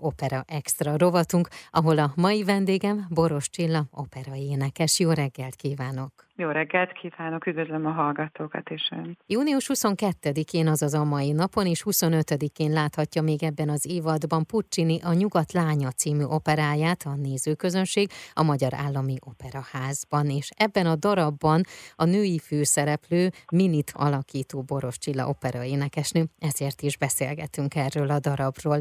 Opera Extra rovatunk, ahol a mai vendégem Boros Csilla, opera énekes. Jó reggelt kívánok! Jó reggelt kívánok, üdvözlöm a hallgatókat ön. Június 22-én, azaz a mai napon, és 25-én láthatja még ebben az évadban Puccini a Nyugat Lánya című operáját a nézőközönség a Magyar Állami Operaházban, és ebben a darabban a női főszereplő Minit alakító Boros Csilla opera énekesnő, ezért is beszélgetünk erről a darabról.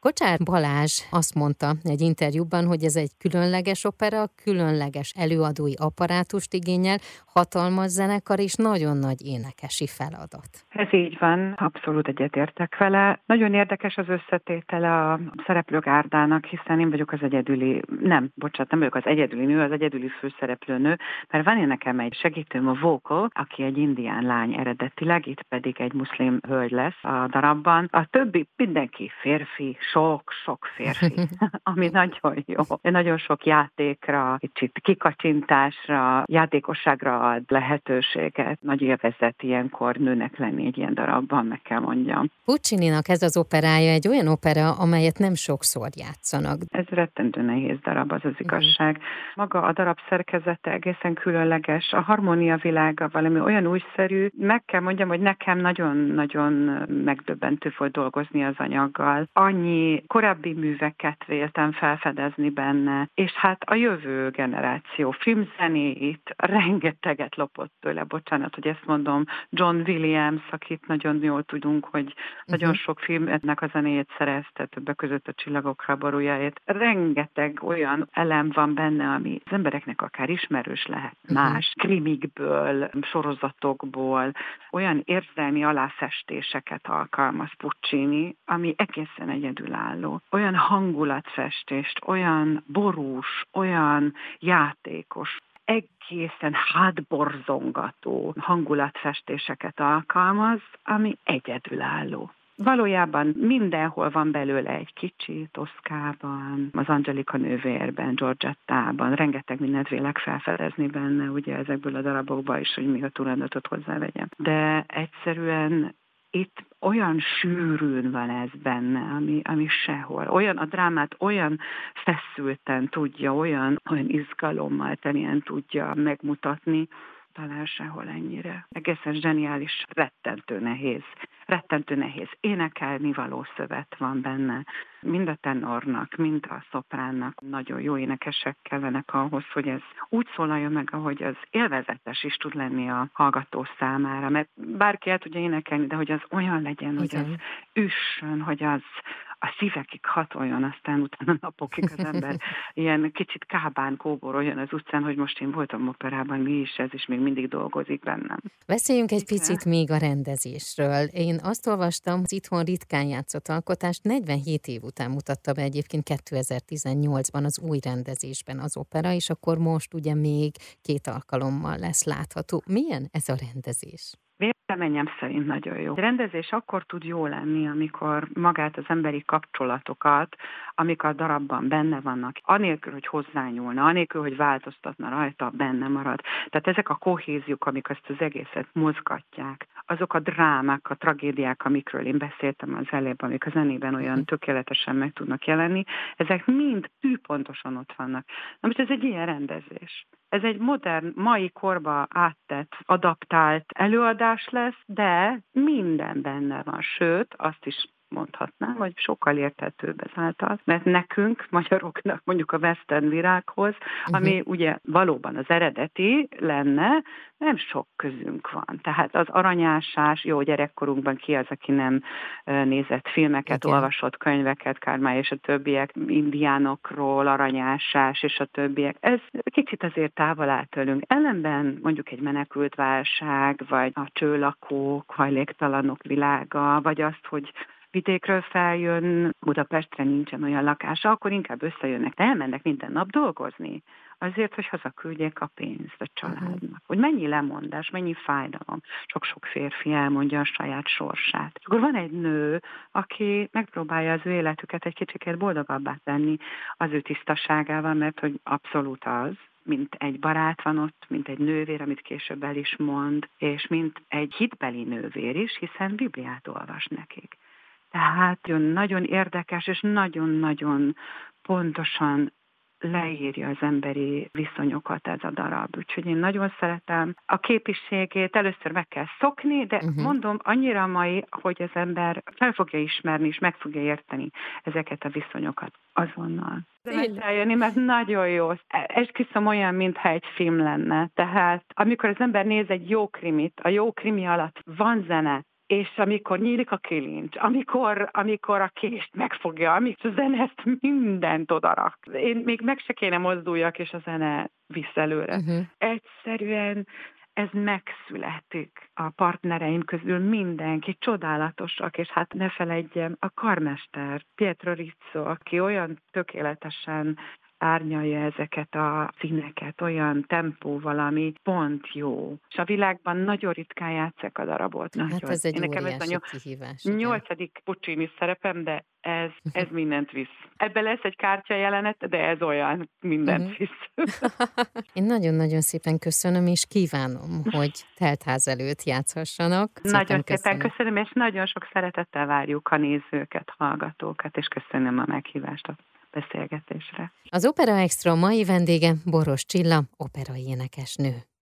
Kocsár Balázs azt mondta egy interjúban, hogy ez egy különleges opera, különleges előadói apparátust igényel, hatalmas zenekar és nagyon nagy énekesi feladat. Ez így van, abszolút egyetértek vele. Nagyon érdekes az összetétele a szereplők árdának, hiszen én vagyok az egyedüli, nem, bocsánat, nem vagyok az egyedüli nő, az egyedüli főszereplőnő, mert van én nekem egy segítőm, a Vocal, aki egy indián lány eredetileg, itt pedig egy muszlim hölgy lesz a darabban. A többi mindenki férfi, sok-sok férfi, ami nagyon jó. Nagyon sok játékra, kicsit kikacsintásra, játékos szabadságra ad lehetőséget. Nagy élvezet ilyenkor nőnek lenni egy ilyen darabban, meg kell mondjam. Puccininak ez az operája egy olyan opera, amelyet nem sokszor játszanak. Ez rettentő nehéz darab, az az mhm. igazság. Maga a darab szerkezete egészen különleges. A harmónia világa valami olyan újszerű. Meg kell mondjam, hogy nekem nagyon-nagyon megdöbbentő volt dolgozni az anyaggal. Annyi korábbi műveket véltem felfedezni benne, és hát a jövő generáció filmzenéit, rengeteget lopott tőle, bocsánat, hogy ezt mondom, John Williams, akit nagyon jól tudunk, hogy nagyon uh-huh. sok filmnek a zenéjét szerezte, többek között a Csillagok háborújáért. Rengeteg olyan elem van benne, ami az embereknek akár ismerős lehet. Uh-huh. Más krimikből, sorozatokból, olyan érzelmi aláfestéseket alkalmaz Puccini, ami egészen egyedülálló. Olyan hangulatfestést, olyan borús, olyan játékos, egészen hátborzongató hangulatfestéseket alkalmaz, ami egyedülálló. Valójában mindenhol van belőle egy kicsi, Toszkában, az Angelika nővérben, Georgettában, rengeteg mindent vélek felfedezni benne, ugye ezekből a darabokból is, hogy mi a tulajdonatot hozzávegyem. De egyszerűen itt olyan sűrűn van ez benne, ami, ami sehol. Olyan a drámát olyan feszülten tudja, olyan, olyan izgalommal teljen tudja megmutatni, talán sehol ennyire. Egészen zseniális, rettentő nehéz. Rettentő nehéz. Énekelni való szövet van benne. Mind a tenornak, mind a szopránnak nagyon jó énekesek kellenek ahhoz, hogy ez úgy szólaljon meg, ahogy az élvezetes is tud lenni a hallgató számára. Mert bárki el tudja énekelni, de hogy az olyan legyen, Igen. hogy az üssön, hogy az, a szívekig hatoljon, aztán utána napokig az ember ilyen kicsit kábán kóboroljon az utcán, hogy most én voltam operában, mi is ez, és még mindig dolgozik bennem. Beszéljünk egy picit még a rendezésről. Én azt olvastam, hogy itthon ritkán játszott alkotást 47 év után mutatta be egyébként 2018-ban az új rendezésben az opera, és akkor most ugye még két alkalommal lesz látható. Milyen ez a rendezés? Véleményem szerint nagyon jó. A rendezés akkor tud jó lenni, amikor magát az emberi kapcsolatokat, amik a darabban benne vannak, anélkül, hogy hozzányúlna, anélkül, hogy változtatna rajta, benne marad. Tehát ezek a kohéziók, amik ezt az egészet mozgatják, azok a drámák, a tragédiák, amikről én beszéltem az előbb, amik a zenében olyan mhm. tökéletesen meg tudnak jelenni, ezek mind tűpontosan ott vannak. Na most ez egy ilyen rendezés. Ez egy modern, mai korba áttett, adaptált előadás lesz, de minden benne van. Sőt, azt is mondhatnám, hogy sokkal érthetőbb ezáltal, mert nekünk, magyaroknak mondjuk a western virághoz, ami uh-huh. ugye valóban az eredeti lenne, nem sok közünk van. Tehát az aranyásás, jó gyerekkorunkban ki az, aki nem nézett filmeket, Igen. olvasott könyveket, Kármály és a többiek, indiánokról, aranyásás és a többiek. Ez kicsit azért távol áll tőlünk. Ellenben mondjuk egy menekült válság, vagy a csőlakók, hajléktalanok világa, vagy azt, hogy vidékről feljön, Budapestre nincsen olyan lakása, akkor inkább összejönnek, de elmennek minden nap dolgozni. Azért, hogy hazaküldjék a pénzt a családnak. Uh-huh. Hogy mennyi lemondás, mennyi fájdalom. Sok-sok férfi elmondja a saját sorsát. Akkor van egy nő, aki megpróbálja az ő életüket egy kicsikét boldogabbá tenni az ő tisztaságával, mert hogy abszolút az, mint egy barát van ott, mint egy nővér, amit később el is mond, és mint egy hitbeli nővér is, hiszen Bibliát olvas nekik. Tehát nagyon érdekes és nagyon-nagyon pontosan leírja az emberi viszonyokat ez a darab. Úgyhogy én nagyon szeretem. A képiségét először meg kell szokni, de uh-huh. mondom, annyira mai, hogy az ember fel fogja ismerni és meg fogja érteni ezeket a viszonyokat azonnal. Eljönni, mert nagyon jó. Esküszöm olyan, mintha egy film lenne. Tehát amikor az ember néz egy jó krimit, a jó krimi alatt van zene, és amikor nyílik a kilincs, amikor, amikor a kést megfogja, amikor a zene ezt mindent odarak. Én még meg se kéne mozduljak, és a zene visz előre. Uh-huh. Egyszerűen ez megszületik a partnereim közül mindenki, csodálatosak, és hát ne felejtjem, a karmester, Pietro Rizzo, aki olyan tökéletesen árnyalja ezeket a színeket olyan tempóval, ami pont jó. És a világban nagyon ritkán játszák a darabot. Hát nagyon. Hát ez egy Nekem ez a nyol... kihívás. Nyolcadik Puccini szerepem, de ez, ez mindent visz. Ebbe lesz egy kártya jelenet, de ez olyan, mindent uh-huh. visz. Én nagyon-nagyon szépen köszönöm, és kívánom, hogy teltház előtt játszhassanak. Szépen nagyon köszönöm. szépen köszönöm, és nagyon sok szeretettel várjuk a nézőket, hallgatókat, és köszönöm a meghívást beszélgetésre. Az Opera Extra mai vendége Boros Csilla, opera énekesnő.